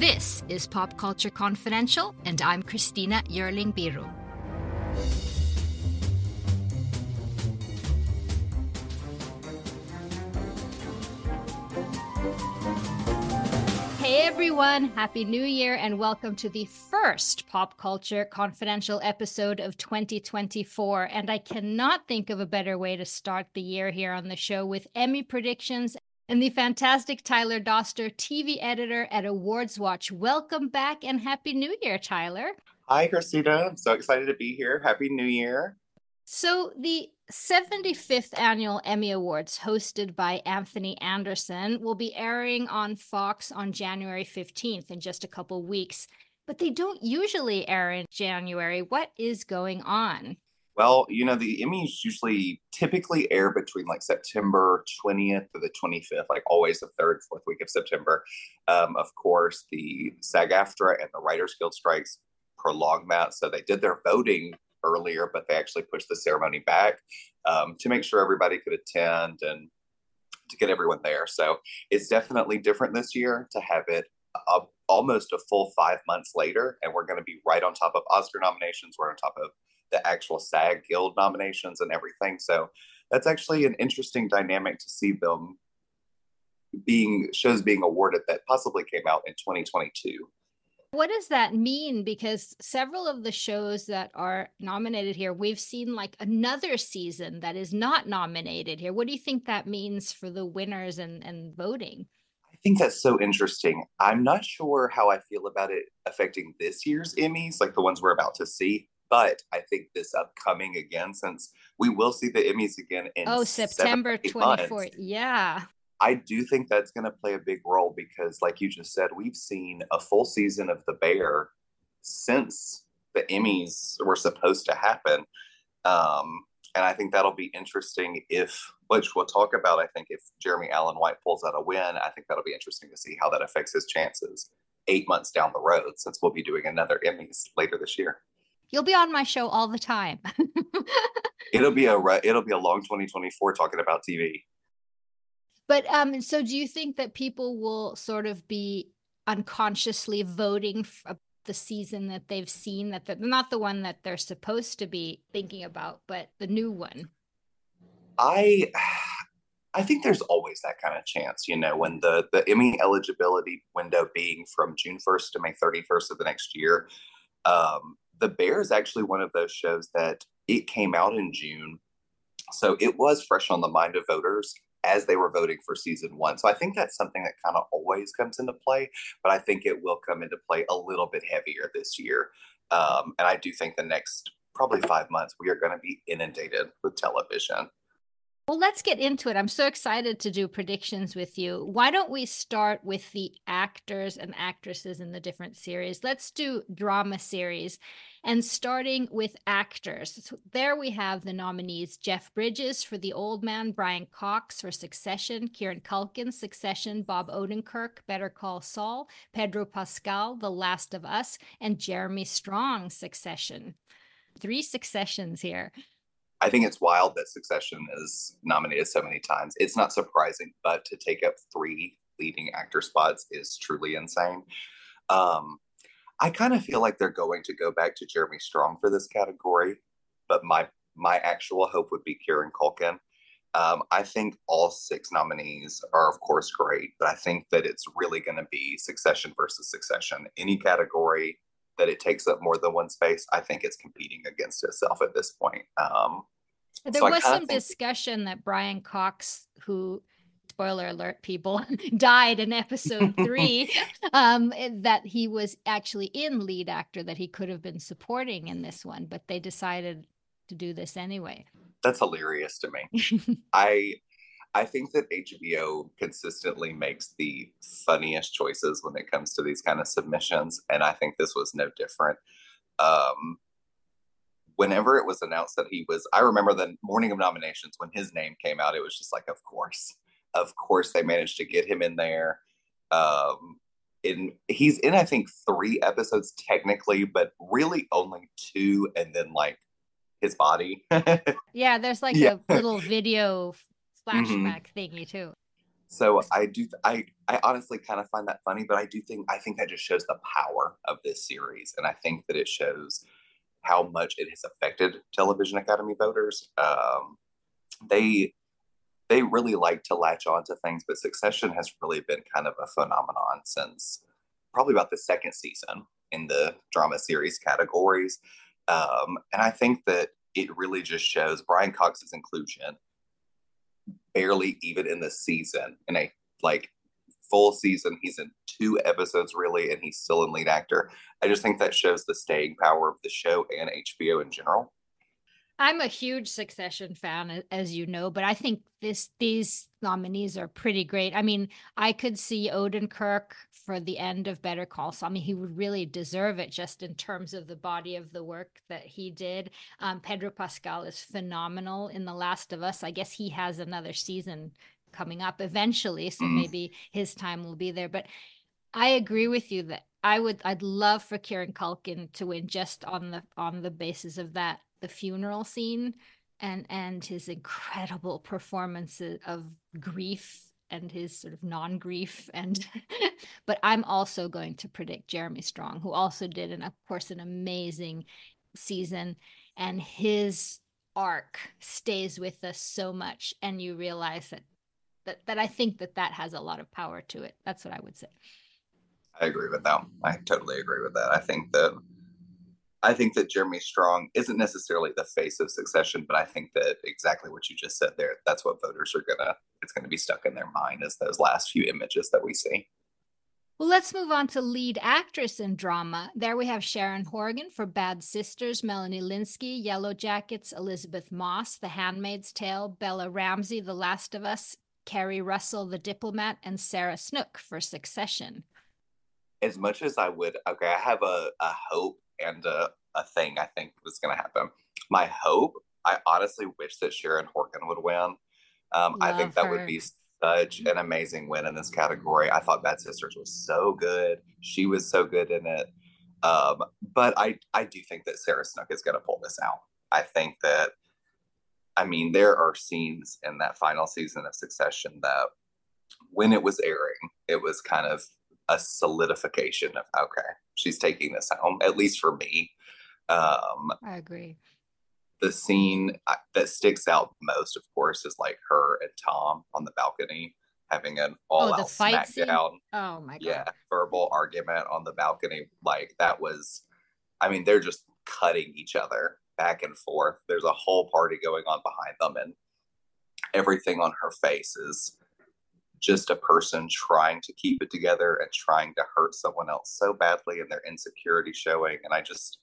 This is Pop Culture Confidential, and I'm Christina Yerling Biru. Hey everyone, Happy New Year, and welcome to the first Pop Culture Confidential episode of 2024. And I cannot think of a better way to start the year here on the show with Emmy predictions and the fantastic Tyler Doster, TV editor at AwardsWatch. Welcome back and Happy New Year, Tyler. Hi, Christina. I'm so excited to be here. Happy New Year. So, the 75th Annual Emmy Awards, hosted by Anthony Anderson, will be airing on Fox on January 15th in just a couple weeks. But they don't usually air in January. What is going on? Well, you know, the Emmys usually typically air between like September 20th to the 25th, like always the third, fourth week of September. Um, of course, the SAG AFTRA and the Writers Guild strikes prolonged that. So they did their voting earlier, but they actually pushed the ceremony back um, to make sure everybody could attend and to get everyone there. So it's definitely different this year to have it uh, almost a full five months later, and we're going to be right on top of Oscar nominations. We're on top of the actual SAG Guild nominations and everything. So that's actually an interesting dynamic to see them being shows being awarded that possibly came out in 2022 what does that mean? Because several of the shows that are nominated here, we've seen like another season that is not nominated here. What do you think that means for the winners and, and voting? I think that's so interesting. I'm not sure how I feel about it affecting this year's Emmys, like the ones we're about to see. But I think this upcoming again, since we will see the Emmys again in oh September 24th. Yeah. I do think that's going to play a big role because, like you just said, we've seen a full season of The Bear since the Emmys were supposed to happen. Um, and I think that'll be interesting if, which we'll talk about, I think if Jeremy Allen White pulls out a win, I think that'll be interesting to see how that affects his chances eight months down the road since we'll be doing another Emmys later this year. You'll be on my show all the time. it'll be a it'll be a long 2024 talking about TV. But um, so do you think that people will sort of be unconsciously voting for the season that they've seen that they're not the one that they're supposed to be thinking about, but the new one? I I think there's always that kind of chance, you know, when the the Emmy eligibility window being from June 1st to May 31st of the next year. Um, the Bear is actually one of those shows that it came out in June, so it was fresh on the mind of voters as they were voting for season one. So I think that's something that kind of always comes into play, but I think it will come into play a little bit heavier this year. Um, and I do think the next probably five months, we are going to be inundated with television. Well, let's get into it. I'm so excited to do predictions with you. Why don't we start with the actors and actresses in the different series? Let's do drama series. And starting with actors, so there we have the nominees Jeff Bridges for The Old Man, Brian Cox for Succession, Kieran Culkin, Succession, Bob Odenkirk, Better Call Saul, Pedro Pascal, The Last of Us, and Jeremy Strong, Succession. Three successions here. I think it's wild that Succession is nominated so many times. It's not surprising, but to take up three leading actor spots is truly insane. Um, I kind of feel like they're going to go back to Jeremy Strong for this category, but my my actual hope would be Kieran Culkin. Um, I think all six nominees are, of course, great, but I think that it's really going to be Succession versus Succession. Any category that it takes up more than one space, I think it's competing against itself at this point. Um, there so was some think... discussion that Brian Cox, who spoiler alert people died in episode three um, that he was actually in lead actor that he could have been supporting in this one but they decided to do this anyway that's hilarious to me i I think that HBO consistently makes the funniest choices when it comes to these kind of submissions, and I think this was no different. Um, whenever it was announced that he was, I remember the morning of nominations when his name came out, it was just like, of course, of course, they managed to get him in there. Um, in he's in, I think, three episodes technically, but really only two, and then like his body. yeah, there's like yeah. a little video flashback mm-hmm. thingy too. So I do I I honestly kind of find that funny, but I do think I think that just shows the power of this series, and I think that it shows how much it has affected television academy voters. Um, they they really like to latch on to things, but Succession has really been kind of a phenomenon since probably about the second season in the drama series categories. Um, and I think that it really just shows Brian Cox's inclusion barely even in the season in a like full season. He's in two episodes really, and he's still in lead actor. I just think that shows the staying power of the show and HBO in general. I'm a huge Succession fan, as you know, but I think this these nominees are pretty great. I mean, I could see Odenkirk for the end of Better Call Saul. I mean, he would really deserve it just in terms of the body of the work that he did. Um, Pedro Pascal is phenomenal in The Last of Us. I guess he has another season coming up eventually, so mm. maybe his time will be there. But I agree with you that I would I'd love for Kieran Culkin to win just on the on the basis of that the funeral scene and and his incredible performances of grief and his sort of non-grief and but i'm also going to predict jeremy strong who also did and of course an amazing season. And his arc stays with us so much and you realize that that, that i think that that has a lot of power to it. That's what i would say. I agree with that. I totally agree with that. I think that I think that Jeremy Strong isn't necessarily the face of Succession, but I think that exactly what you just said there, that's what voters are gonna, it's gonna be stuck in their mind as those last few images that we see. Well, let's move on to lead actress in drama. There we have Sharon Horgan for Bad Sisters, Melanie Lynskey, Yellowjackets, Elisabeth Moss, The Handmaid's Tale, Bella Ramsey, The Last of Us, Keri Russell, The Diplomat, and Sarah Snook for Succession. As much as I would, okay, I have a, a hope and a, a thing I think was going to happen. My hope, I honestly wish that Sharon Horgan would win. Um, I think that her. would be such an amazing win in this category. I thought Bad Sisters was so good. She was so good in it. Um, but I, I do think that Sarah Snook is going to pull this out. I think that, I mean, there are scenes in that final season of Succession that when it was airing, it was kind of a solidification of okay, she's taking this home, at least for me. Um, I agree. The scene that sticks out most, of course, is like her and Tom on the balcony having an all oh, out smackdown. Oh my god! Yeah, verbal argument on the balcony. Like that was, I mean, they're just cutting each other back and forth. There's a whole party going on behind them, and everything on her face is just a person trying to keep it together and trying to hurt someone else so badly and their insecurity showing. And I just,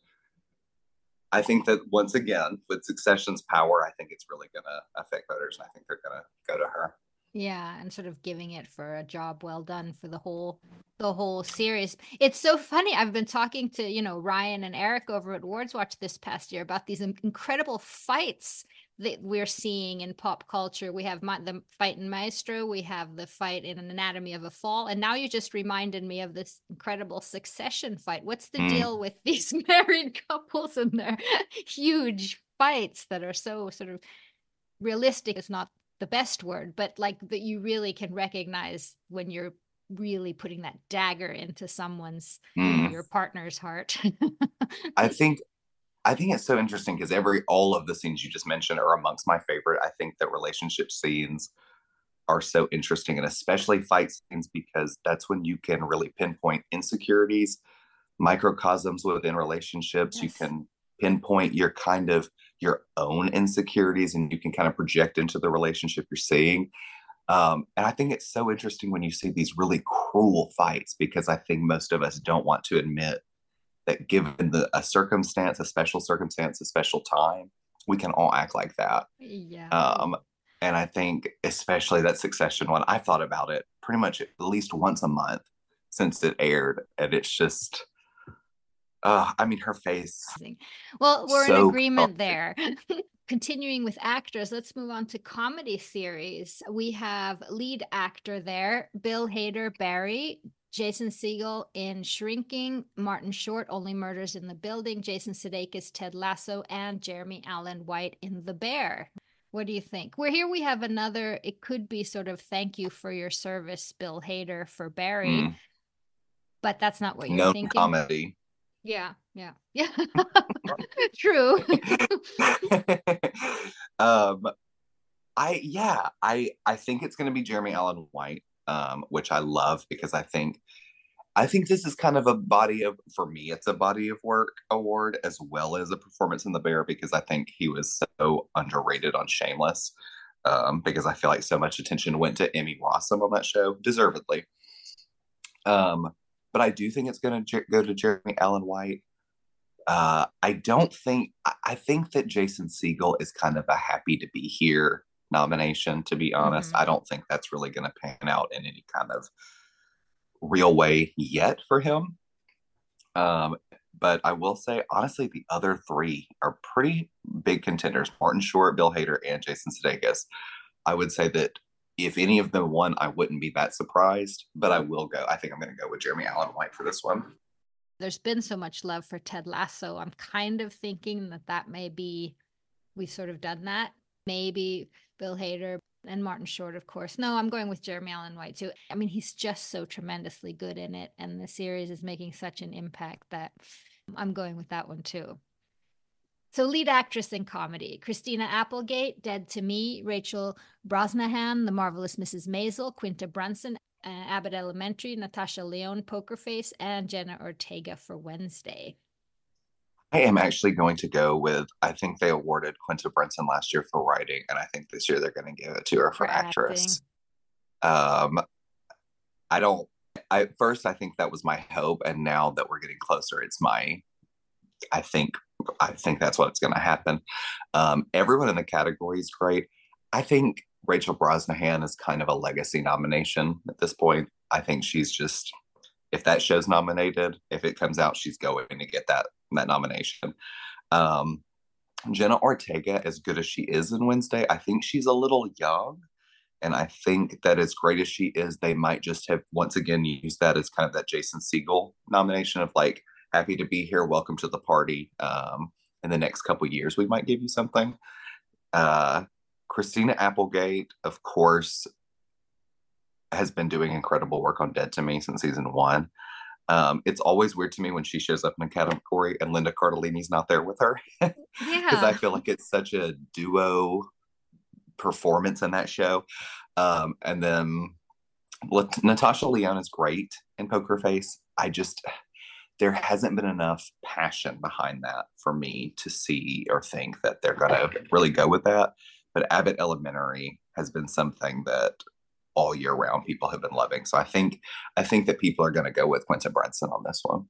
I think that once again, with Succession's power, I think it's really going to affect voters. And I think they're going to go to her. Yeah, and sort of giving it for a job well done for the whole the whole series. It's so funny. I've been talking to, you know, Ryan and Eric over at AwardsWatch this past year about these incredible fights that we're seeing in pop culture. We have the fight in Maestro, we have the fight in An Anatomy of a Fall, and now you just reminded me of this incredible Succession fight. What's the mm. deal with these married couples and their huge fights that are so sort of realistic? Is not the best word, but like that you really can recognize when you're really putting that dagger into someone's mm. your partner's heart. I think I think it's so interesting because every all of the scenes you just mentioned are amongst my favorite. I think that relationship scenes are so interesting, and especially fight scenes because that's when you can really pinpoint insecurities, microcosms within relationships. Yes. You can pinpoint your kind of your own insecurities, and you can kind of project into the relationship you're seeing. Um, and I think it's so interesting when you see these really cruel fights because I think most of us don't want to admit that given the a circumstance, a special circumstance, a special time, we can all act like that. Yeah. Um, and I think especially that Succession one, I thought about it pretty much at least once a month since it aired, and it's just. Uh, I mean, her face. Well, we're so in agreement there. Continuing with actors, let's move on to comedy series. We have lead actor there, Bill Hader Barry, Jason Segel in Shrinking, Martin Short, Only Murders in the Building, Jason Sudeikis, Ted Lasso, and Jeremy Allen White in The Bear. What do you think? We're here. We have another. It could be sort of thank you for your service, Bill Hader for Barry, mm. but that's not what you're no thinking. comedy. Yeah, yeah, yeah. True. um, I yeah, I I think it's going to be Jeremy Allen White, um, which I love because I think I think this is kind of a body of, for me, it's a body of work award as well as a performance in The Bear because I think he was so underrated on Shameless. Um, because I feel like so much attention went to Emmy Rossum on that show, deservedly. Um, but I do think it's going to go to Jeremy Allen White. Uh, I don't think, I think that Jason Segel is kind of a happy to be here nomination, to be honest. Mm-hmm. I don't think that's really going to pan out in any kind of real way yet for him. Um, but I will say, honestly, the other three are pretty big contenders Martin Short, Bill Hader, and Jason Sudeikis. I would say that if any of them won, I wouldn't be that surprised, but I will go. I think I'm going to go with Jeremy Allen White for this one. There's been so much love for Ted Lasso. I'm kind of thinking that that may be, we've sort of done that. Maybe Bill Hader, and Martin Short, of course. No, I'm going with Jeremy Allen White too. I mean, he's just so tremendously good in it, and the series is making such an impact that I'm going with that one too. So, lead actress in comedy Christina Applegate, Dead to Me, Rachel Brosnahan, The Marvelous Mrs. Maisel, Quinta Brunson, uh, Abbott Elementary, Natasha Lyonne, Poker Face, and Jenna Ortega for Wednesday. I am actually going to go with. I think they awarded Quinta Brunson last year for writing, and I think this year they're going to give it to her for, for actress. Um, I don't. I first I think that was my hope, and now that we're getting closer, it's my. I think I think that's what's going to happen. Um, everyone in the category is great. I think Rachel Brosnahan is kind of a legacy nomination at this point. I think she's just if that show's nominated, if it comes out, she's going to get that that nomination. Um, Jenna Ortega, as good as she is in Wednesday, I think she's a little young. And I think that as great as she is, they might just have once again used that as kind of that Jason Segel nomination of like, happy to be here, welcome to the party. Um, in the next couple years, we might give you something. Uh, Christina Applegate, of course, has been doing incredible work on Dead to Me since season one. Um, it's always weird to me when she shows up in a category and Linda Cardellini's not there with her. Because yeah. I feel like it's such a duo performance in that show. Um, and then Natasha Lyonne is great in Poker Face. I just, there hasn't been enough passion behind that for me to see or think that they're going to really go with that. But Abbott Elementary has been something that all year round people have been loving. So I think I think that people are going to go with Quinta Brunson on this one.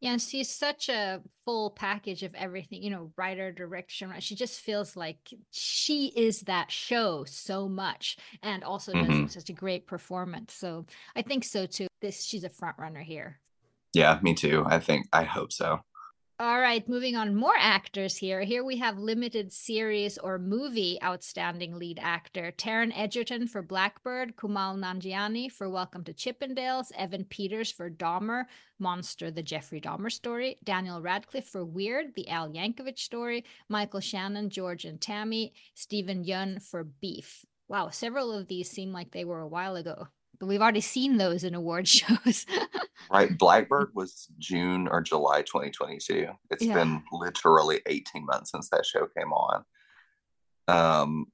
Yeah, she's such a full package of everything, you know, writer, direction. She just feels like she is that show so much and also does mm-hmm. such a great performance. So I think so too. This she's a front runner here. Yeah, me too. I think I hope so. All right, moving on. More actors here. Here we have limited series or movie outstanding lead actor Taron Egerton for Blackbird, Kumail Nanjiani for Welcome to Chippendales, Evan Peters for Dahmer, Monster, the Jeffrey Dahmer story, Daniel Radcliffe for Weird, the Al Yankovic story, Michael Shannon, George and Tammy, Steven Yeun for Beef. Wow, several of these seem like they were a while ago we've already seen those in award shows. right. Blackbird was June or July 2022. It's yeah. been literally 18 months since that show came on. Um,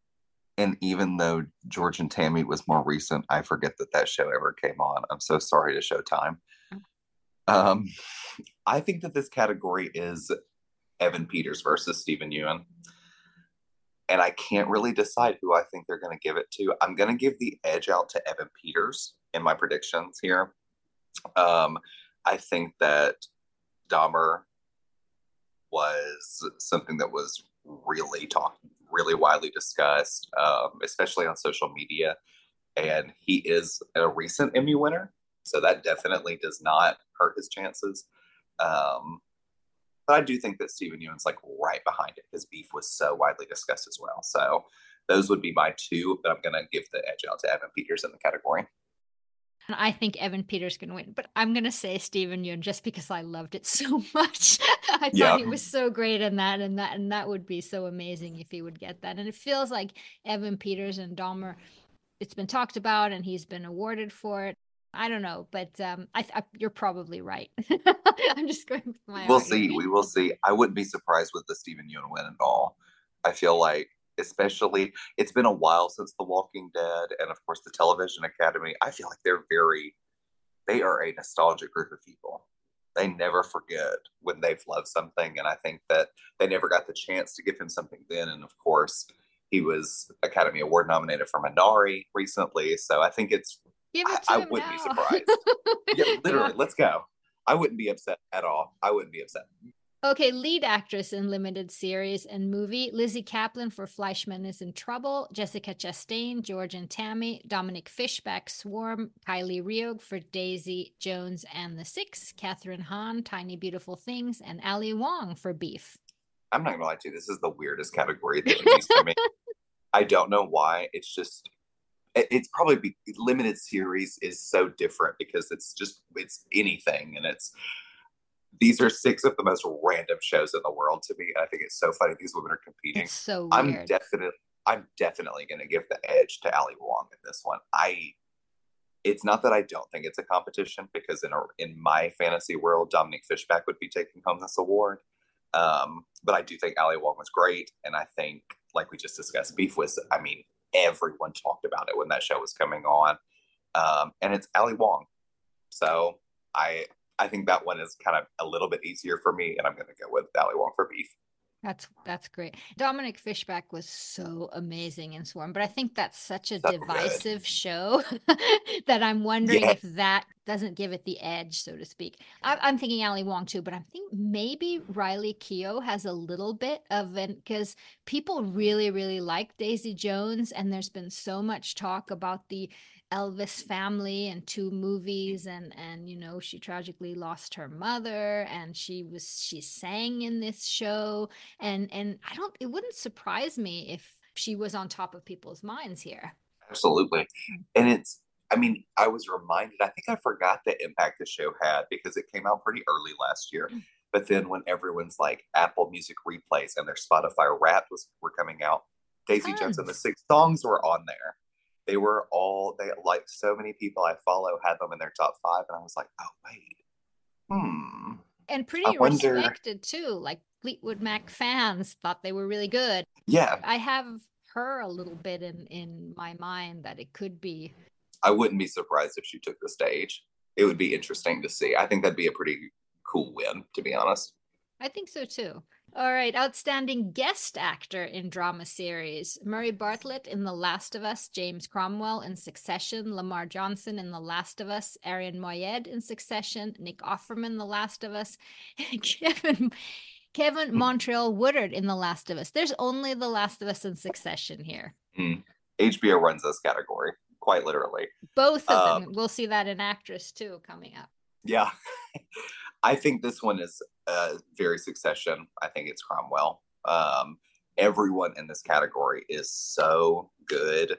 and even though George and Tammy was more recent, I forget that that show ever came on. I'm so sorry to Showtime. Um, I think that this category is Evan Peters versus Steven Yeun and I can't really decide who I think they're going to give it to. I'm going to give the edge out to Evan Peters in my predictions here. Um, I think that Dahmer was something that was really talked, really widely discussed, um, especially on social media. And he is a recent Emmy winner, so that definitely does not hurt his chances. Um, but I do think that Steven Yeun's like right behind it because beef was so widely discussed as well. So those would be my two, but I'm going to give the edge out to Evan Peters in the category. And I think Evan Peters can win, but I'm going to say Steven Yeun just because I loved it so much. I thought yeah. he was so great in that, and that, and that would be so amazing if he would get that. And it feels like Evan Peters and Dahmer, it's been talked about, and he's been awarded for it. I don't know, but um, I, I, you're probably right. I'm just going with my. We'll argument. see. We will see. I wouldn't be surprised with the Steven Yeun win at all. I feel like especially it's been a while since The Walking Dead and of course the Television Academy. I feel like they're very they are a nostalgic group of people. They never forget when they've loved something, and I think that they never got the chance to give him something then. And of course, he was Academy Award nominated for Minari recently, so I think it's. Give it to I, I wouldn't now. be surprised. yeah, literally, let's go. I wouldn't be upset at all. I wouldn't be upset. Okay, lead actress in limited series and movie Lizzy Caplan for Fleishman is in Trouble, Jessica Chastain, George and Tammy, Dominique Fishback, Swarm, Riley Keough for Daisy Jones and the Six, Kathryn Hahn, Tiny Beautiful Things, and Ali Wong for Beef. I'm not gonna lie to you, this is the weirdest category that to me. I don't know why. It's just it's probably be, limited series is so different because it's just it's anything and it's these are six of the most random shows in the world to me. I think it's so funny these women are competing. It's so weird. I'm definitely I'm definitely going to give the edge to Ali Wong in this one. I it's not that I don't think it's a competition because in a, in my fantasy world, dominique Fishback would be taking home this award. Um, but I do think Ali Wong was great, and I think, like we just discussed, Beef was. I mean, everyone talked about it when that show was coming on, um, and it's Ali Wong. So I I think that one is kind of a little bit easier for me, and I'm going to go with Ali Wong for beef. That's that's great. Dominique Fishback was so amazing in Swarm, but I think that's such a so divisive good. show that I'm wondering yes. if that doesn't give it the edge, so to speak. I, am thinking Ali Wong too, but I think maybe Riley Keough has a little bit of an because people really really like Daisy Jones, and there's been so much talk about the Elvis family and two movies and and you know she tragically lost her mother and she was she sang in this show and and I don't it wouldn't surprise me if she was on top of people's minds here. Absolutely. Hmm. And it's I mean, I was reminded, I think I forgot the impact the show had because it came out pretty early last year. Mm. But then when everyone's like Apple Music replays and their Spotify Wrapped was were coming out, Daisy. Jones and the six songs were on there they were all they like so many people I follow had them in their top five, and I was like, oh wait, hmm. And pretty wonder... respected too. Like Fleetwood Mac fans thought they were really good. Yeah, I have her a little bit in in my mind that it could be. I wouldn't be surprised if she took the stage. It would be interesting to see. I think that'd be a pretty cool win, to be honest. I think so too. All right, outstanding guest actor in drama series Murray Bartlett in The Last of Us, James Cromwell in Succession, Lamar Johnson in The Last of Us, Arian Moayed in Succession, Nick Offerman, The Last of Us, Kevin. Kevin hmm. Montreal Woodard in The Last of Us. There's only The Last of Us in Succession here. Mm. HBO runs this category, quite literally. Both of um, them. We'll see that in actress too coming up. Yeah. I think this one is uh, very succession. I think it's Cromwell. Um, everyone in this category is so good.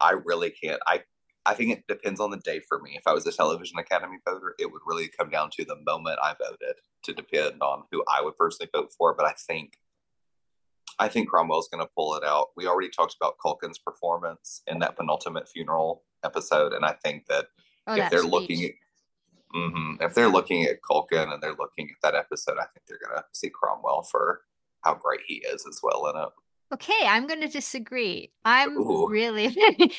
I really can't. I I think it depends on the day for me. If I was a television academy voter, it would really come down to the moment I voted to depend on who I would personally vote for. But I think I think Cromwell's going to pull it out. We already talked about Culkin's performance in that penultimate funeral episode, and I think that oh, if they're speech. looking at Mm-hmm. If they're looking at Culkin and they're looking at that episode, I think they're going to see Cromwell for how great he is as well in it. Okay, I'm going to disagree. I'm Ooh. really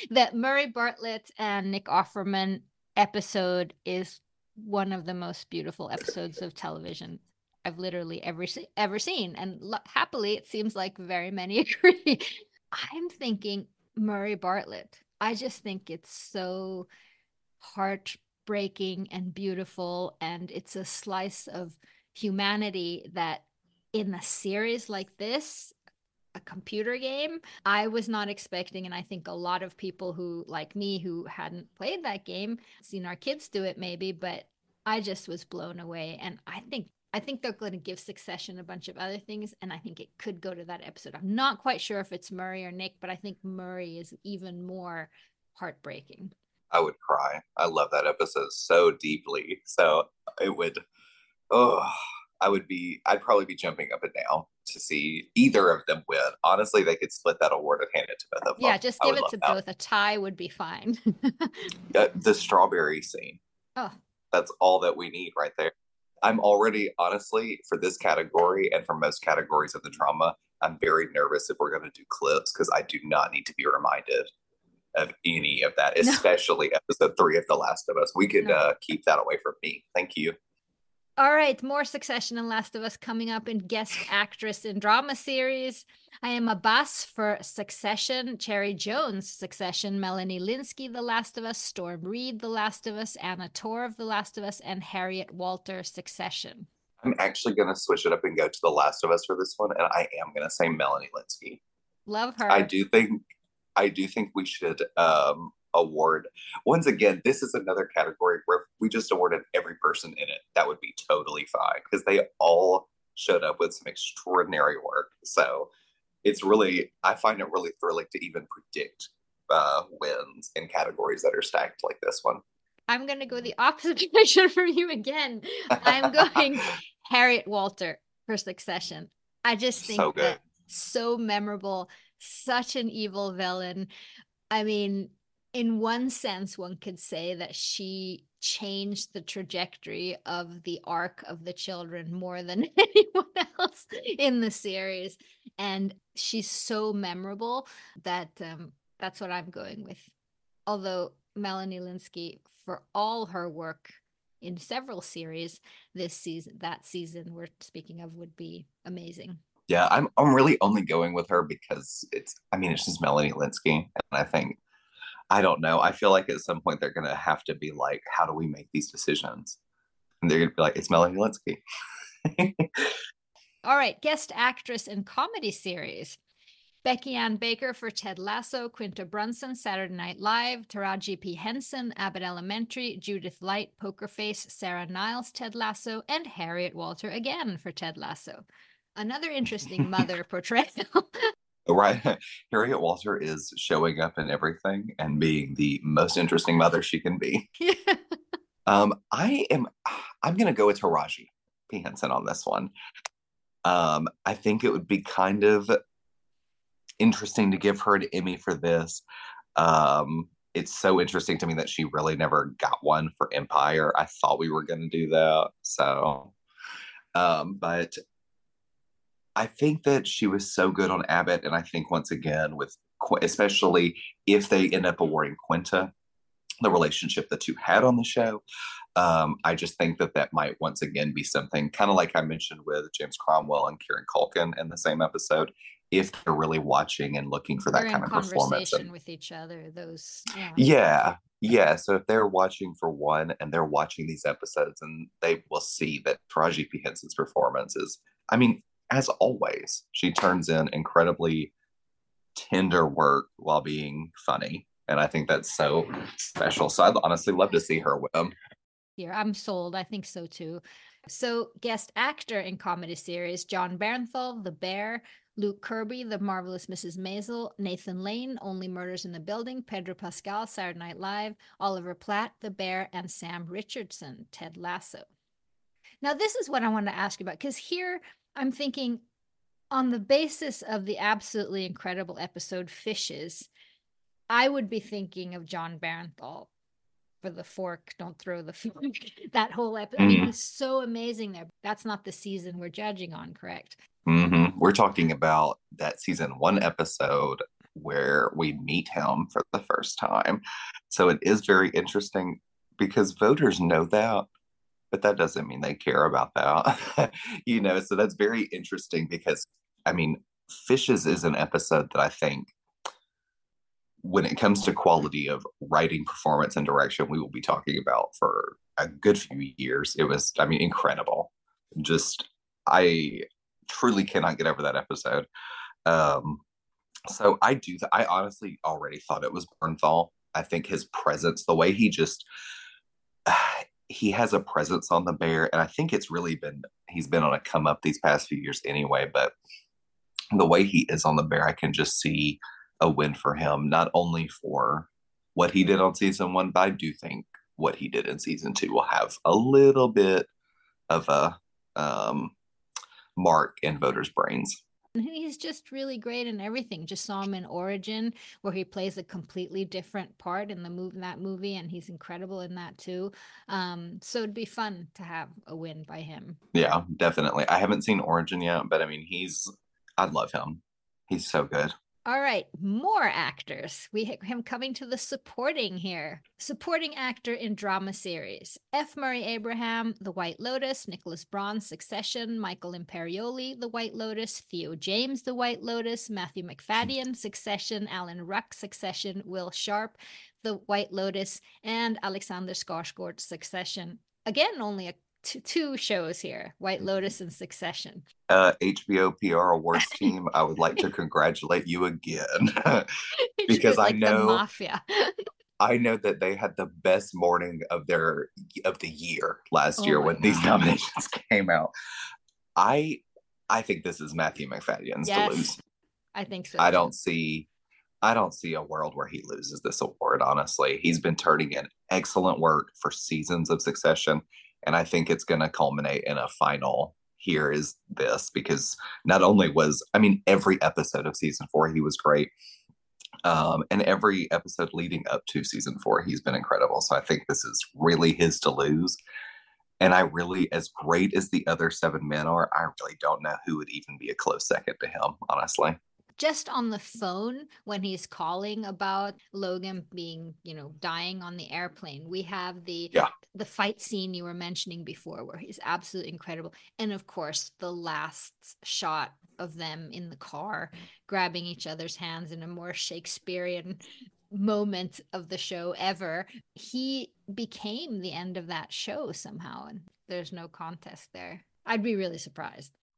that Murray Bartlett and Nick Offerman episode is one of the most beautiful episodes of television I've literally ever ever seen, and lo- happily, it seems like very many agree. I'm thinking Murray Bartlett. I just think it's so heart breaking and beautiful and it's a slice of humanity that in a series like this a computer game i was not expecting. And i think a lot of people who like me who hadn't played that game seen our kids do it maybe but i just was blown away. And i think i think they're going to give succession a bunch of other things and i think it could go to that episode. I'm not quite sure if it's murray or nick but i think murray is even more heartbreaking I would cry. I love that episode so deeply. So it would, oh, I would be, I'd probably be jumping up and down to see either of them win. Honestly, they could split that award and hand it to both of them. Yeah, just give it to that. both. A tie would be fine. uh, the strawberry scene. Oh. That's all that we need right there. I'm already, honestly, for this category and for most categories of the drama, I'm very nervous if we're going to do clips because I do not need to be reminded of any of that, especially no. episode three of The Last of Us. We could no. uh, keep that away from me. Thank you. All right, more Succession and Last of Us coming up in guest actress in drama series. Hiam Abbass for Succession, Cherry Jones, Succession, Melanie Lynskey, The Last of Us, Storm Reid, The Last of Us, Anna Torv, The Last of Us, and Harriet Walter, Succession. I'm actually going to switch it up and go to The Last of Us for this one, and I am going to say Melanie Lynskey. Love her. I do think I do think we should um, award. Once again, this is another category where we just awarded every person in it. That would be totally fine because they all showed up with some extraordinary work. So it's really, I find it really thrilling to even predict uh, wins in categories that are stacked like this one. I'm going to go the opposite direction from you again. I'm going Harriet Walter for Succession. I just think so that so memorable, such an evil villain. I mean, in one sense, one could say that she changed the trajectory of the arc of the children more than anyone else in the series. And she's so memorable that um, that's what I'm going with. Although Melanie Lynskey, for all her work in several series this season, that season we're speaking of would be amazing. Yeah, I'm I'm really only going with her because it's I mean it's just Melanie Lynskey and I think I don't know. I feel like at some point they're to have to be like, how do we make these decisions? And they're to be like, it's Melanie Lynskey. All right, guest actress in comedy series. Becky Ann Baker for Ted Lasso, Quinta Brunson, Saturday Night Live, Taraji P. Henson, Abbott Elementary, Judith Light, Poker Face, Sarah Niles, Ted Lasso, and Harriet Walter again for Ted Lasso. Another interesting mother portrayal. right. Harriet walter is showing up in everything and being the most interesting mother she can be. Um i am i'm gonna go with taraji p henson on this one. Um i think it would be kind of interesting to give her an emmy for this. Um it's so interesting to me that she really never got one for empire. I thought we were gonna do that so um but I think that she was so good on Abbott, and I think once again with especially if they end up awarding Quinta, the relationship the two had on the show. Um, I just think that that might once again be something kind of like I mentioned with James Cromwell and Kieran Culkin in the same episode. If they're really watching and looking for that kind of performance and, with each other, those yeah. yeah, yeah. So if they're watching for one and they're watching these episodes, and they will see that Taraji P Henson's performance is, I mean, as always, she turns in incredibly tender work while being funny. And I think that's so special. So I'd honestly love to see her with them. Here, I'm sold. I think so too. So, guest actor in comedy series Jon Bernthal, The Bear, Luke Kirby, The Marvelous Mrs. Maisel, Nathan Lane, Only Murders in the Building, Pedro Pascal, Saturday Night Live, Oliver Platt, The Bear, and Sam Richardson, Ted Lasso. Now, this is what I want to ask you about because here I'm thinking on the basis of the absolutely incredible episode Fishes, I would be thinking of Jon Bernthal for the fork, don't throw the fork. that whole episode. Mm-hmm. I mm-hmm. he's so amazing there. That's not the season we're judging on, correct? Mm-hmm. We're talking about that season one episode where we meet him for the first time. So it is very interesting because voters know that but that doesn't mean they care about that. you know, so that's very interesting because I mean, Fishes is an episode that I think when it comes to quality of writing, performance, and direction, we will be talking about for a good few years. It was, I mean, incredible. Just, I truly cannot get over that episode. Um, so I do, th- I honestly already thought it was Bernthal. I think his presence, the way he just, he has a presence on the bear, and I think it's really been he's been on a come up these past few years anyway. But the way he is on the bear, I can just see a win for him, not only for what he did on season one, but I do think what he did in season two will have a little bit of a um, mark in voters' brains. He's just really great in everything. Just saw him in Origin, where he plays a completely different part in the movie that movie, and he's incredible in that too. Um, so it'd be fun to have a win by him. Yeah, definitely. I haven't seen Origin yet, but I mean, he's I love him. He's so good. All right, more actors. We have him coming to the supporting here. Supporting actor in drama series. F. Murray Abraham, The White Lotus, Nicholas Braun, Succession, Michael Imperioli, The White Lotus, Theo James, The White Lotus, Matthew Macfadyen, Succession, Alan Ruck, Succession, Will Sharpe, The White Lotus, and Alexander Skarsgård, Succession. Again, only a two, two shows here White mm-hmm. Lotus and Succession. Uh, HBO PR awards team, I would like to congratulate you again because like I know mafia. I know that they had the best morning of their of the year last oh year when God. these nominations came out. I I think this is Matthew Macfadyen's yes, to lose. I think so. I don't see I don't see a world where he loses this award, honestly. He's been turning in excellent work for seasons of succession. And I think it's going to culminate in a final here is this because not only was, I mean, every episode of season four, he was great. Um, and every episode leading up to season four, he's been incredible. So I think this is really his to lose. And I really, as great as the other seven men are, I really don't know who would even be a close second to him, honestly just on the phone when he's calling about Logan being, you know, dying on the airplane. We have the yeah. the fight scene you were mentioning before where he's absolutely incredible. And of course, the last shot of them in the car grabbing each other's hands in a more Shakespearean moment of the show ever. He became the end of that show somehow and there's no contest there. I'd be really surprised.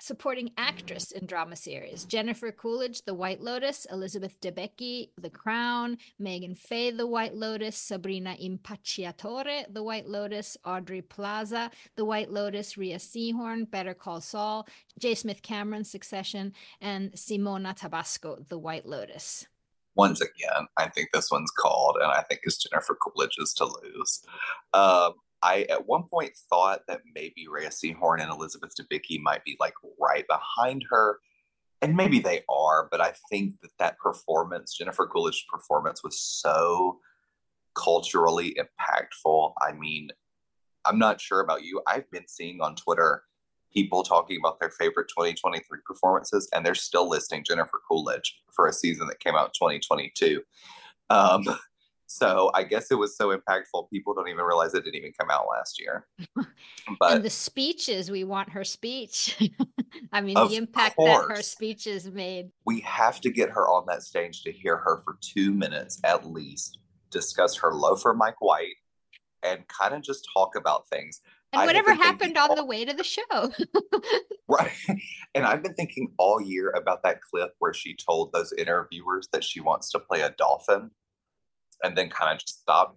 supporting actress in drama series Jennifer Coolidge, The White Lotus, Elizabeth Debicki, The Crown, Meghann Fahy, The White Lotus, Sabrina Impacciatore, The White Lotus, Aubrey Plaza, The White Lotus, Rhea Seehorn, Better Call Saul, J. Smith Cameron, Succession, and Simona Tabasco, The White Lotus. Once again, I think this one's called, and I think it's Jennifer Coolidge's to lose. Um, I at one point thought that maybe Rhea Seehorn and Elizabeth Debicki might be like right behind her, and maybe they are. But I think that that performance, Jennifer Coolidge's performance, was so culturally impactful. I mean, I'm not sure about you. I've been seeing on Twitter people talking about their favorite 2023 performances, and they're still listing Jennifer Coolidge for a season that came out 2022. Um, so I guess it was so impactful. People don't even realize it didn't even come out last year. But and the speeches, we want her speech. I mean, the impact course, that her speeches made. We have to get her on that stage to hear her for two minutes at least discuss her love for Mike White and kind of just talk about things. And I've whatever happened on all, the way to the show. right. And I've been thinking all year about that clip where she told those interviewers that she wants to play a dolphin and then kind of just stop.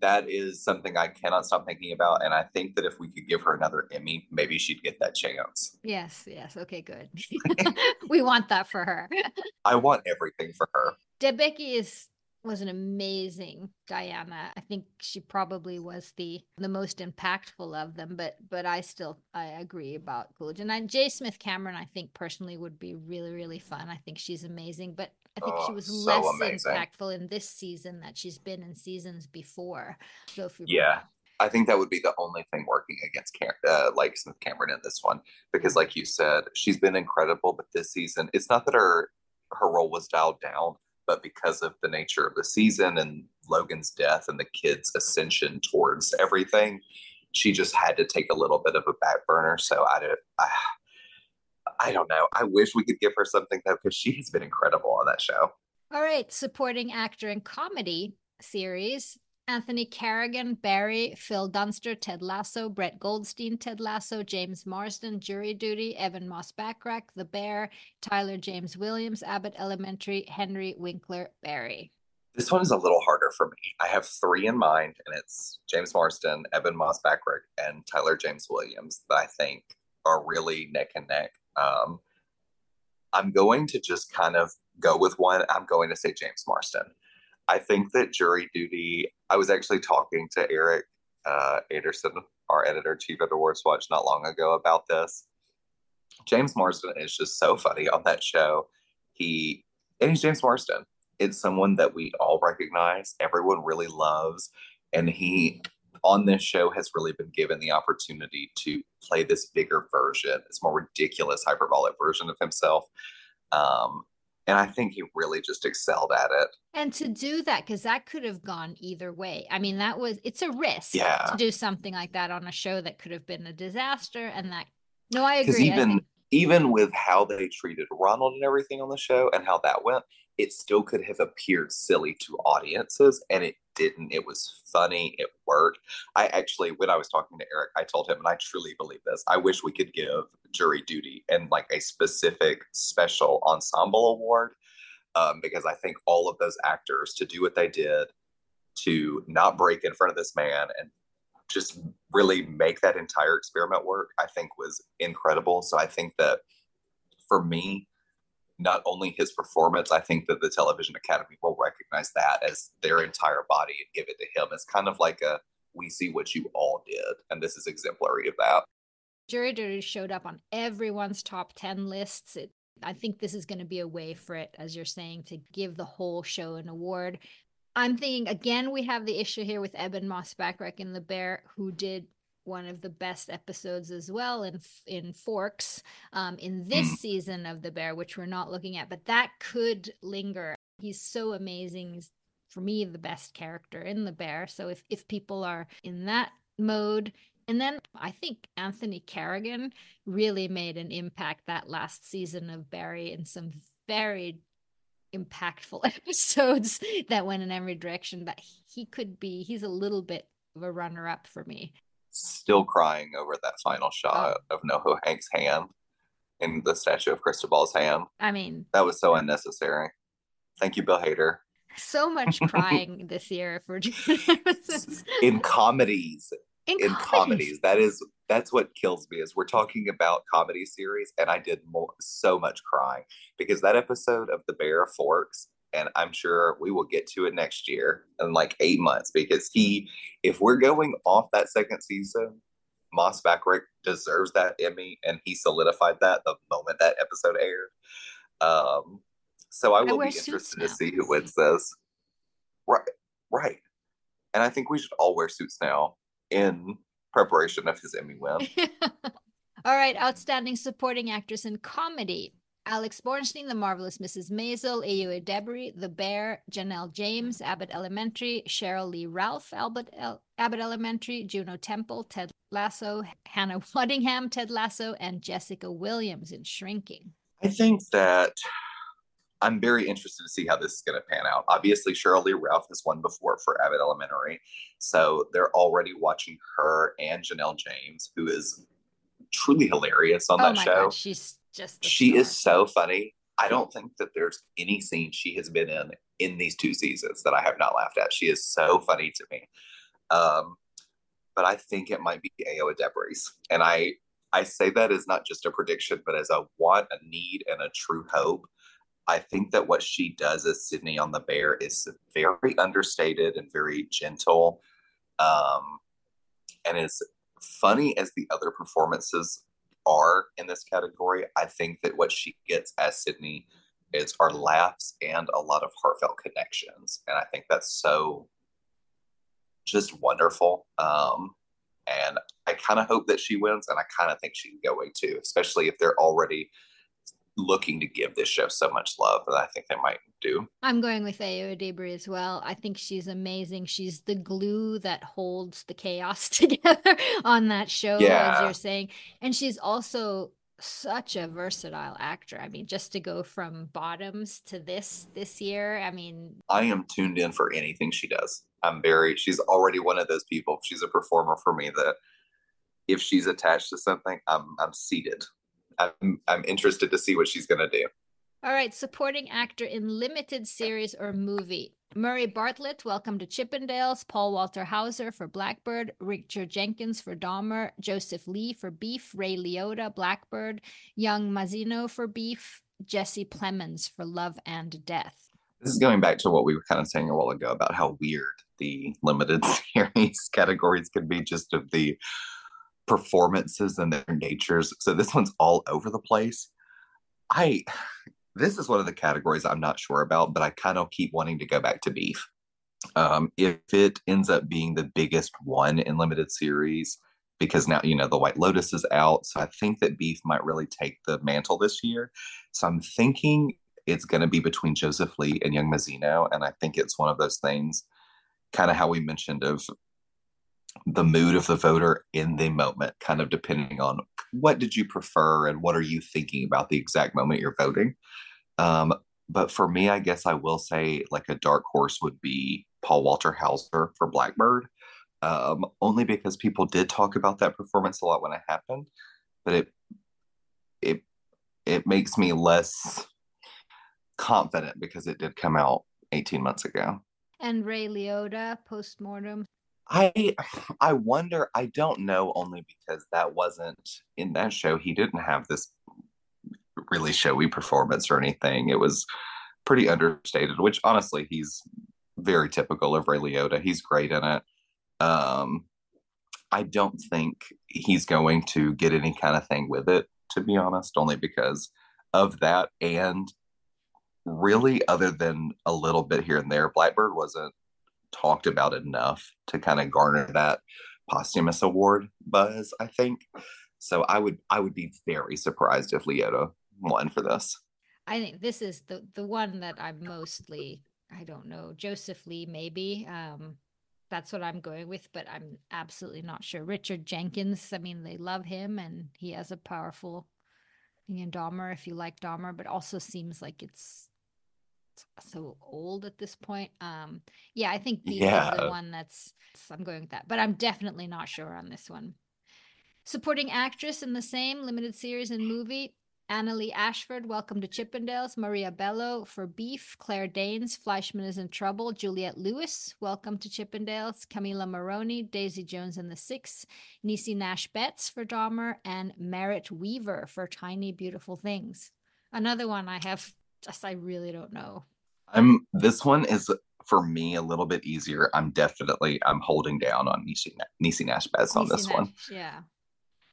That is something I cannot stop thinking about. And I think that if we could give her another Emmy, maybe she'd get that chance. Yes, yes. Okay, good. we want that for her. I want everything for her. Debicki is was an amazing Diana. I think she probably was the the most impactful of them, but but I still I agree about Coolidge. And I, J. Smith Cameron, I think personally would be really really fun. I think she's amazing, but I think oh, she was so less amazing. impactful in this season that she's been in seasons before. Sophie yeah. I think that would be the only thing working against Cam- uh, like Smith Cameron in this one because, like you said, she's been incredible. But this season, it's not that her her role was dialed down but because of the nature of the season and Logan's death and the kid's ascension towards everything, she just had to take a little bit of a back burner. So I don't, I, I don't know. I wish we could give her something though, because she has been incredible on that show. All right, supporting actor in comedy series Anthony Carrigan, Barry, Phil Dunster, Ted Lasso, Brett Goldstein, Ted Lasso, James Marsden, Jury Duty, Ebon Moss-Bachrach, The Bear, Tyler James Williams, Abbott Elementary, Henry Winkler, Barry. This one is a little harder for me. I have three in mind, and it's James Marsden, Ebon Moss-Bachrach, and Tyler James Williams that I think are really neck and neck. Um, I'm going to just kind of go with one. I'm going to say James Marsden. I think that jury duty, I was actually talking to Eric uh, Anderson, our editor chief at AwardsWatch, not long ago about this. James Marsden is just so funny on that show. He, and he's James Marsden. It's someone that we all recognize, everyone really loves. And he, on this show, has really been given the opportunity to play this bigger version, this more ridiculous, hyperbolic version of himself. Um, and I think he really just excelled at it. And to do that, because that could have gone either way. I mean, that was it's a risk yeah. to do something like that on a show that could have been a disaster. And that no, I agree. Even think... even with how they treated Ronald and everything on the show and how that went, it still could have appeared silly to audiences, and it didn't. It was funny. It worked. I actually, when I was talking to Eric, I told him, and I truly believe this. I wish we could give jury duty and like a specific special ensemble award um, because I think all of those actors to do what they did to not break in front of this man and just really make that entire experiment work, I think was incredible. So I think that for me, not only his performance, I think that the Television Academy will recognize that as their entire body and give it to him. It's kind of like a we see what you all did, and this is exemplary of that. Jury Duty showed up on everyone's top 10 lists. It, I think this is going to be a way for it, as you're saying, to give the whole show an award. I'm thinking again, we have the issue here with Ebon Moss-Bachrach and the Bear, who did one of the best episodes as well in in Forks um, in this mm. season of The Bear, which we're not looking at, but that could linger. He's so amazing. He's, for me, the best character in The Bear. So if if people are in that mode, and then I think Anthony Carrigan really made an impact that last season of Barry in some very impactful episodes that went in every direction that he could be he's a little bit of a runner up for me still crying over that final shot oh. of NoHo Hank's hand in the statue of Cristobal's hand. I mean, that was so unnecessary. Thank you, Bill Hader. So much crying this year for in comedies. In, in comedies. comedies, that is that's what kills me. Is we're talking about comedy series, and I did more, so much crying because that episode of The Bear Forks and I'm sure we will get to it next year in like eight months because he, if we're going off that second season, Moss-Bachrach deserves that Emmy, and he solidified that the moment that episode aired. Um, so I will be interested to see who wins this. Right, right, and I think we should all wear suits now in preparation of his Emmy win. all right, outstanding supporting actress in comedy. Alex Borstein, The Marvelous Mrs. Maisel, Ayo Edebiri, The Bear, Janelle James, Abbott Elementary, Cheryl Lee Ralph, Albert El- Abbott Elementary, Juno Temple, Ted Lasso, Hannah Waddingham, Ted Lasso, and Jessica Williams in Shrinking. I think that I'm very interested to see how this is going to pan out. Obviously, Cheryl Lee Ralph has won before for Abbott Elementary, so they're already watching her and Janelle James, who is truly hilarious on oh that show. God, she's just she star. is so funny. I don't think that there's any scene she has been in in these two seasons that I have not laughed at. She is so funny to me. Um, but I think it might be Ayo Edebiri's, and I I say that as not just a prediction, but as a want, a need, and a true hope. I think that what she does as Sydney on the Bear is very understated and very gentle. Um, and as funny as the other performances are in this category, I think that what she gets as Sydney is our laughs and a lot of heartfelt connections. And I think that's so just wonderful. Um, and I kind of hope that she wins, and I kind of think she's going to, especially if they're already looking to give this show so much love that I think they might do. I'm going with Ayo Edebiri as well. I think she's amazing. She's the glue that holds the chaos together on that show, yeah. as you're saying. And she's also such a versatile actor. I mean, just to go from bottoms to this this year, I mean, I am tuned in for anything she does. I'm very she's already one of those people. She's a performer for me that if she's attached to something, I'm I'm seated. I'm I'm interested to see what she's gonna do. All right, supporting actor in limited series or movie. Murray Bartlett, welcome to Chippendales. Paul Walter Hauser for Blackbird. Richard Jenkins for Dahmer. Joseph Lee for Beef. Ray Liotta, Blackbird. Young Mazino for Beef. Jesse Plemons for Love and Death. This is going back to what we were kind of saying a while ago about how weird the limited series categories can be just of the performances and their natures. So this one's all over the place. I this is one of the categories I'm not sure about, but I kind of keep wanting to go back to beef. Um, if it ends up being the biggest one in limited series, because now you know the White Lotus is out, so I think that beef might really take the mantle this year. So I'm thinking it's going to be between Joseph Lee and Young Mazino, and I think it's one of those things, kind of how we mentioned of the mood of the voter in the moment, kind of depending on what did you prefer and what are you thinking about the exact moment you're voting. Um, but for me, I guess I will say like a dark horse would be Paul Walter Hauser for Blackbird, um, only because people did talk about that performance a lot when it happened, but it it it makes me less confident because it did come out 18 months ago. And Ray Liotta postmortem I I wonder. I don't know only because that wasn't in that show. He didn't have this really showy performance or anything. It was pretty understated, which honestly, he's very typical of Ray Liotta. He's great in it. Um, I don't think he's going to get any kind of thing with it, to be honest, only because of that. And really, other than a little bit here and there, Blackbird wasn't talked about enough to kind of garner that posthumous award buzz, I think. So I would I would be very surprised if Liotta won for this. I think this is the the one that I'm mostly I don't know Joseph Lee maybe um that's what I'm going with but I'm absolutely not sure Richard Jenkins I mean they love him and he has a powerful thing in Dahmer if you like Dahmer but also seems like it's so old at this point. Um, yeah, I think yeah. is the one that's I'm going with that, but I'm definitely not sure on this one. Supporting actress in the same limited series and movie, Annaleigh Ashford, Welcome to Chippendales, Maria Bello for Beef, Claire Danes, Fleishman is in Trouble, Juliette Lewis, Welcome to Chippendales, Camila Morrone, Daisy Jones and the Six, Niecy Nash-Betts for Dahmer, and Merritt Wever for Tiny Beautiful Things. Another one I have just I really don't know. I'm this one is for me a little bit easier. I'm definitely I'm holding down on Niecy, Niecy Nash on this Nash, one. Yeah.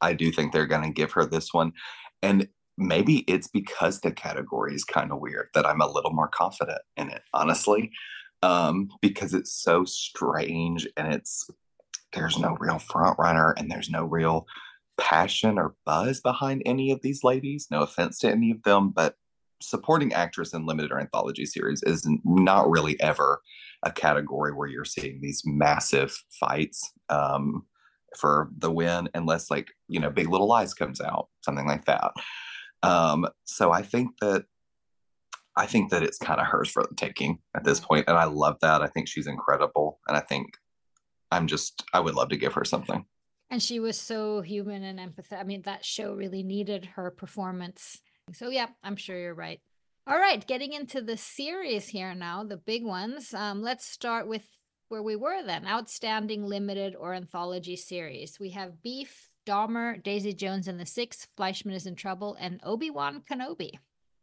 I do think they're going to give her this one. And maybe it's because the category is kind of weird that I'm a little more confident in it, honestly. Um, because it's so strange and it's there's no real front runner and there's no real passion or buzz behind any of these ladies. No offense to any of them, but supporting actress in limited or anthology series is not really ever a category where you're seeing these massive fights um, for the win, unless like you know Big Little Lies comes out, something like that. Um, so I think that I think that it's kind of hers for the taking at this point, and I love that. I think she's incredible, and I think I'm just I would love to give her something. And she was so human and empathetic. I mean, that show really needed her performance so, yeah, I'm sure you're right. All right, getting into the series here now, the big ones. Um, let's start with where we were then outstanding limited or anthology series. We have Beef, Dahmer, Daisy Jones and the Six, Fleishman is in Trouble, and Obi Wan Kenobi.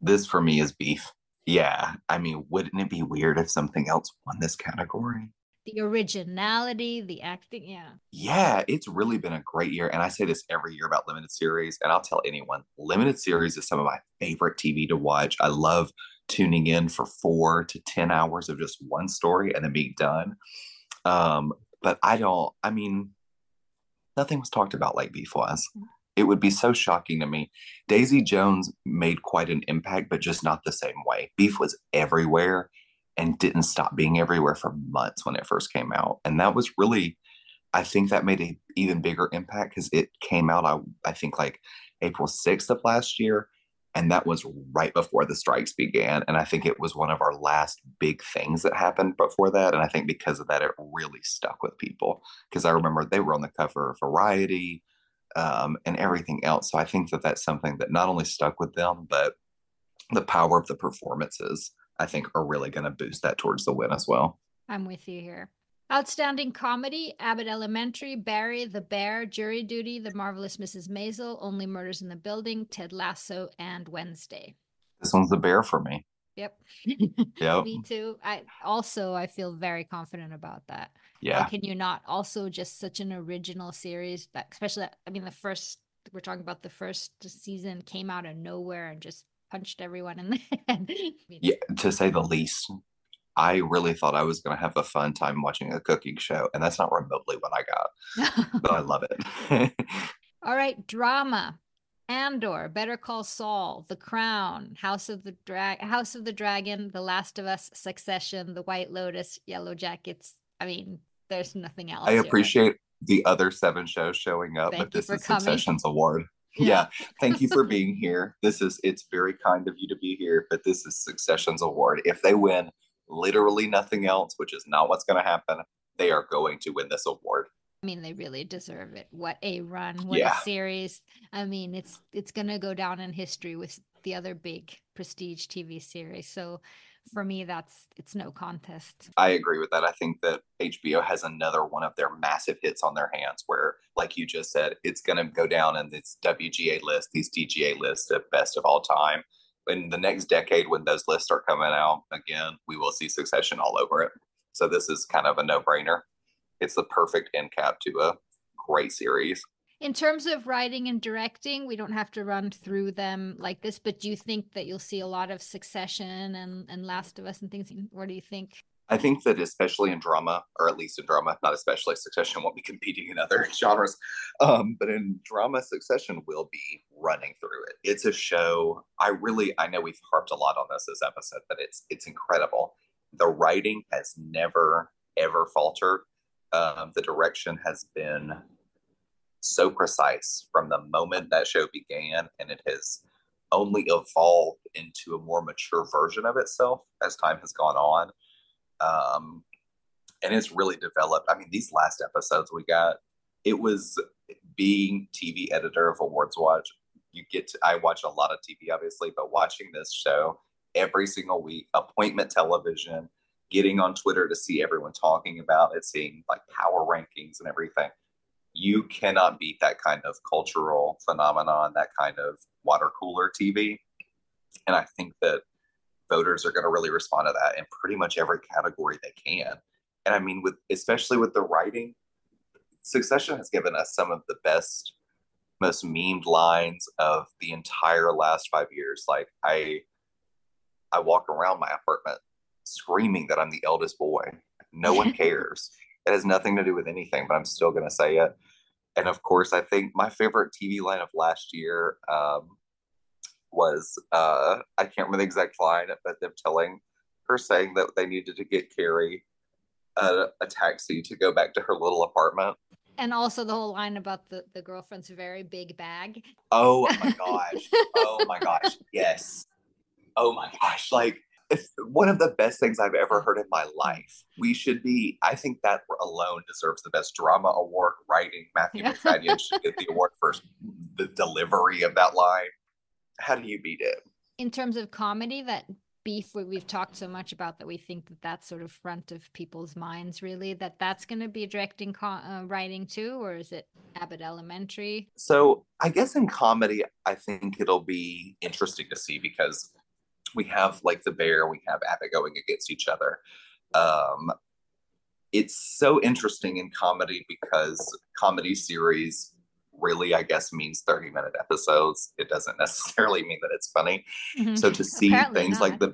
This for me is Beef. Yeah. I mean, wouldn't it be weird if something else won this category? The originality, the acting, yeah. Yeah, it's really been a great year. And I say this every year about limited series. And I'll tell anyone limited series is some of my favorite TV to watch. I love tuning in for four to 10 hours of just one story and then being done. Um, but I don't, I mean, nothing was talked about like Beef was. It would be so shocking to me. Daisy Jones made quite an impact, but just not the same way. Beef was everywhere and didn't stop being everywhere for months when it first came out. And that was really, I think that made an even bigger impact because it came out, I, I think, like April 6th of last year. And that was right before the strikes began. And I think it was one of our last big things that happened before that. And I think because of that, it really stuck with people. Because I remember they were on the cover of Variety um, and everything else. So I think that that's something that not only stuck with them, but the power of the performances, I think, are really going to boost that towards the win as well. I'm with you here. Outstanding comedy Abbott Elementary, Barry, The Bear, Jury Duty, The Marvelous Mrs. Maisel, Only Murders in the Building, Ted Lasso, and Wednesday. This one's The Bear for me. Yep. Yep. me too. I also I feel very confident about that. Yeah. How can you not? Also, just such an original series that, especially, I mean, the first we're talking about the first season came out of nowhere and just punched everyone in the head. Yeah, to say the least. I really thought I was going to have a fun time watching a cooking show, and that's not remotely what I got, but I love it. All right, drama. Andor, Better Call Saul, The Crown, House of the Drag, House of the Dragon, The Last of Us, Succession, The White Lotus, Yellowjackets. I mean, there's nothing else. I here. appreciate the other seven shows showing up, Thank but this is coming. Succession's award. Yeah. Yeah. Thank you for being here. This is it's very kind of you to be here, but this is Succession's award. If they win literally nothing else, which is not what's going to happen, they are going to win this award. I mean, they really deserve it. What a run! What Yeah. a series! I mean, it's it's gonna go down in history with the other big prestige TV series. So, for me, that's it's no contest. I agree with that. I think that HBO has another one of their massive hits on their hands where, like you just said, it's going to go down in this WGA list, these DGA lists of best of all time. In the next decade, when those lists start coming out again, we will see Succession all over it. So this is kind of a no brainer. It's the perfect end cap to a great series. In terms of writing and directing, we don't have to run through them like this. But do you think that you'll see a lot of Succession and and Last of Us and things? What do you think? I think that especially in drama, or at least in drama, not especially Succession won't be competing in other genres, um, but in drama, Succession will be running through it. It's a show. I really, I know we've harped a lot on this this episode, but it's it's incredible. The writing has never ever faltered. Um, the direction has been so precise from the moment that show began, and it has only evolved into a more mature version of itself as time has gone on um, and it's really developed. I mean, these last episodes we got, it was being TV editor of AwardsWatch. You get to, I watch a lot of TV, obviously, but watching this show every single week, appointment television, getting on Twitter to see everyone talking about it, seeing like power rankings and everything. You cannot beat that kind of cultural phenomenon, that kind of water cooler TV. And I think that voters are going to really respond to that in pretty much every category they can. And I mean, with especially with the writing, Succession has given us some of the best, most memed lines of the entire last five years. Like I, I walk around my apartment screaming that I'm the eldest boy. No one cares. It has nothing to do with anything, but I'm still going to say it. And of course, I think my favorite TV line of last year um, was uh, I can't remember the exact line, but them telling her saying that they needed to get Carrie a, a taxi to go back to her little apartment. And also the whole line about the the girlfriend's very big bag. Oh my gosh! oh my gosh! Yes! Oh my gosh! Like one of the best things I've ever heard in my life. We should be. I think that alone deserves the best drama award. Writing Matthew Yeah. Macfadyen should get the award for the delivery of that line. How do you beat it? in terms of comedy that beef we- we've talked so much about that we think that that's sort of front of people's minds really that that's going to be directing co- uh, writing too or is it abbott elementary So I guess in comedy, I think it'll be interesting to see because we have like the bear, we have Abbott going against each other. Um, it's so interesting in comedy because comedy series really, I guess, means 30 minute episodes. It doesn't necessarily mean that it's funny. Mm-hmm. So to see Apparently things not. like the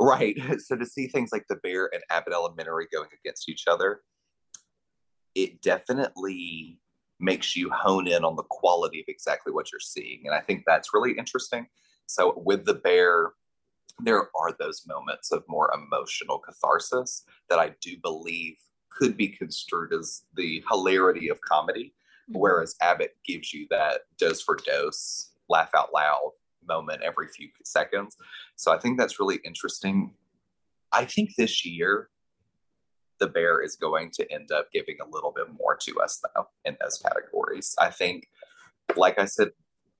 right, so to see things like the bear and Abbott Elementary going against each other, it definitely makes you hone in on the quality of exactly what you're seeing. And I think that's really interesting. So with the bear, there are those moments of more emotional catharsis that I do believe could be construed as the hilarity of comedy, mm-hmm. whereas Abbott gives you that dose for dose, laugh out loud moment every few seconds. So I think that's really interesting. I think this year, the bear is going to end up giving a little bit more to us, though, in those categories. I think, like I said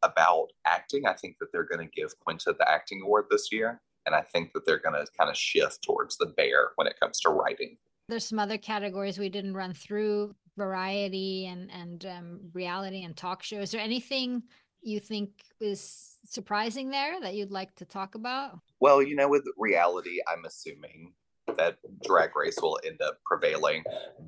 about acting, I think that they're going to give Quinta the acting award this year. And I think that they're going to kind of shift towards the bear when it comes to writing. There's some other categories we didn't run through variety and, and um, reality and talk shows. Is there anything you think is surprising there that you'd like to talk about? Well, you know, with reality, I'm assuming that drag race will end up prevailing.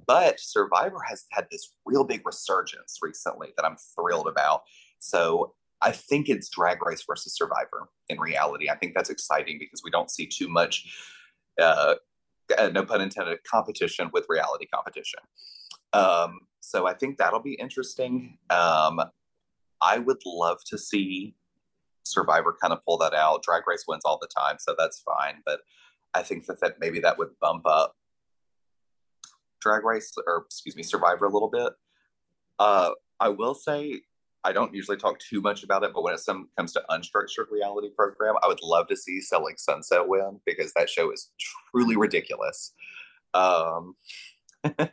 But Survivor has had this real big resurgence recently that I'm thrilled about. So I think it's Drag Race versus Survivor in reality. I think that's exciting because we don't see too much, uh, no pun intended, competition with reality competition. Um, so I think that'll be interesting. Um, I would love to see Survivor kind of pull that out. Drag Race wins all the time, so that's fine. But I think that, that maybe that would bump up Drag Race or excuse me, Survivor a little bit. Uh, I will say I don't usually talk too much about it, but when it some, comes to unstructured reality program, I would love to see Selling Sunset win because that show is truly ridiculous. Um, and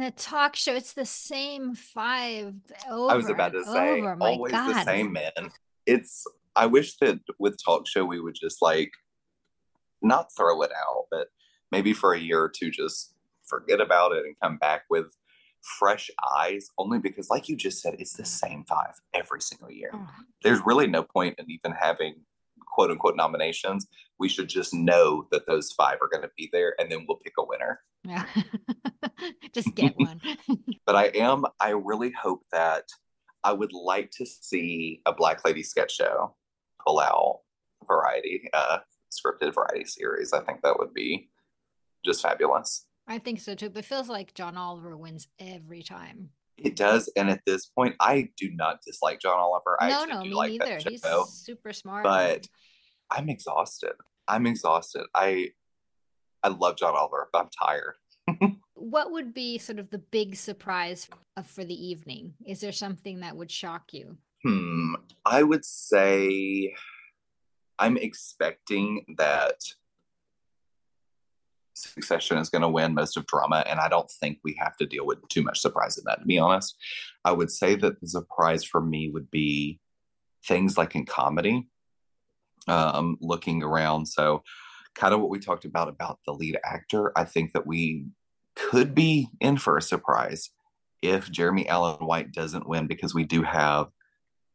the talk show, it's the same five over. I was about to say, over. always the same man. It's. I wish that with talk show we would just like not throw it out, but maybe for a year or two just forget about it and come back with fresh eyes only because like you just said it's the same five every single year. Oh. there's really no point in even having quote unquote nominations. We should just know that those five are going to be there and then we'll pick a winner. Yeah. Just get one. But i am i really hope that i would like to see a black lady sketch show pull out variety uh scripted variety series. I think that would be just fabulous I think so too. But it feels like John Oliver wins every time. It does, and at this point, I do not dislike John Oliver. I no, no, me like neither. He's super smart, but I'm exhausted. I'm exhausted. I I love John Oliver, but I'm tired. what would be sort of the big surprise for the evening? Is there something that would shock you? Hmm. I would say I'm expecting that Succession is going to win most of drama, and I don't think we have to deal with too much surprise in that. To be honest, I would say that the surprise for me would be things like in comedy, um, looking around. So, kind of what we talked about about the lead actor. I think that we could be in for a surprise if Jeremy Allen White doesn't win, because we do have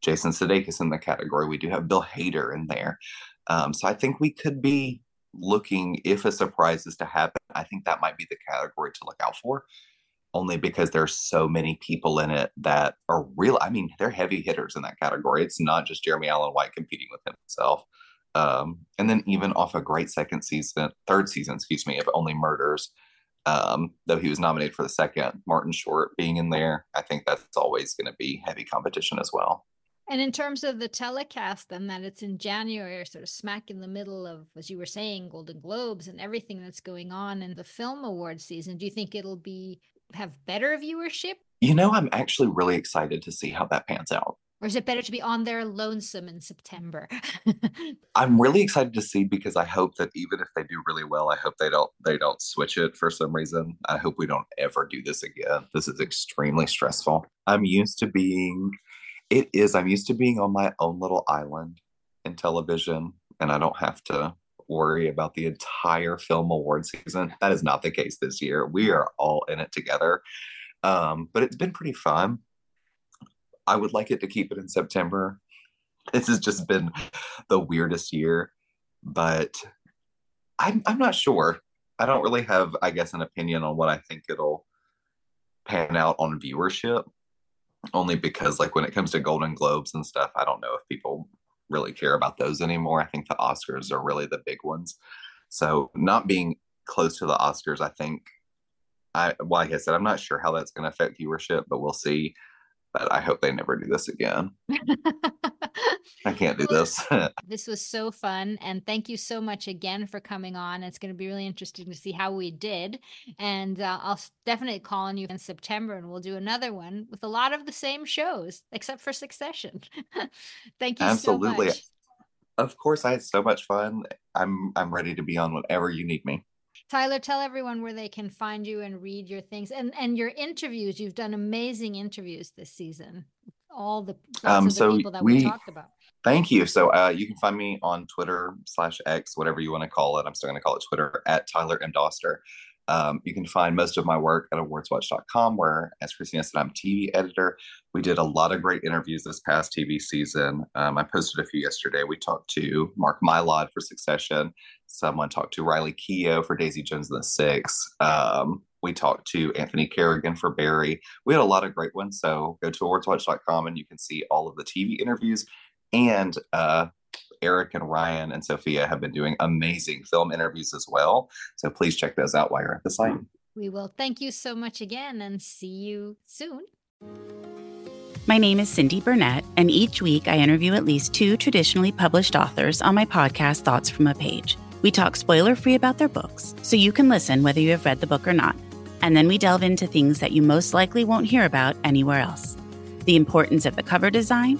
Jason Sudeikis in the category. We do have Bill Hader in there. Um, so I think we could be looking if a surprise is to happen, I think that might be the category to look out for. Only because there's so many people in it that are real. I mean, they're heavy hitters in that category. It's not just Jeremy Allen White competing with himself. Um, and then even off a great second season, third season, excuse me, of Only Murders, um, though he was nominated for the second, Martin Short being in there, I think that's always going to be heavy competition as well. And in terms of the telecast, then that it's in January, sort of smack in the middle of, as you were saying, Golden Globes and everything that's going on in the film award season, do you think it'll be have better viewership? You know, I'm actually really excited to see how that pans out. Or is it better to be on there lonesome in September? I'm really excited to see because I hope that even if they do really well, I hope they don't they don't switch it for some reason. I hope we don't ever do this again. This is extremely stressful. I'm used to being it is. I'm used to being on my own little island in television, and I don't have to worry about the entire film award season. That is not the case this year. We are all in it together. Um, but it's been pretty fun. I would like it to keep it in September. this has just been the weirdest year, but I'm I'm not sure. I don't really have, I guess, an opinion on what I think it'll pan out on viewership. Only because, like, when it comes to Golden Globes and stuff, I don't know if people really care about those anymore. I think the Oscars are really the big ones. So, not being close to the Oscars, I think, I like I said, I'm not sure how that's going to affect viewership, but we'll see. But I hope they never do this again. I can't do this. this was so fun. And thank you so much again for coming on. It's going to be really interesting to see how we did. And uh, I'll definitely call on you in September and we'll do another one with a lot of the same shows, except for Succession. thank you Absolutely. So of course, I had so much fun. I'm I'm ready to be on whenever you need me. Tyler, tell everyone where they can find you and read your things and and your interviews. You've done amazing interviews this season. All the, um, so the people that we, we, talked about. Thank you. So uh, you can find me on Twitter slash X, whatever you want to call it. I'm still going to call it Twitter at Tyler M. Doster. Um, you can find most of my work at awardswatch.com, where, as Christina said, I'm TV editor. We did a lot of great interviews this past TV season. Um, I posted a few yesterday. We talked to Mark Mylod for Succession. Someone talked to Riley Keough for Daisy Jones and the Six. Um, we talked to Anthony Carrigan for Barry. We had a lot of great ones. So go to awardswatch.com and you can see all of the TV interviews and uh, Eric and Ryan and Sophia have been doing amazing film interviews as well. So please check those out while you're at the site. We will. Thank you so much again and see you soon. My name is Cindy Burnett, and each week I interview at least two traditionally published authors on my podcast, Thoughts from a Page. We talk spoiler free about their books, so you can listen whether you have read the book or not. And then we delve into things that you most likely won't hear about anywhere else the importance of the cover design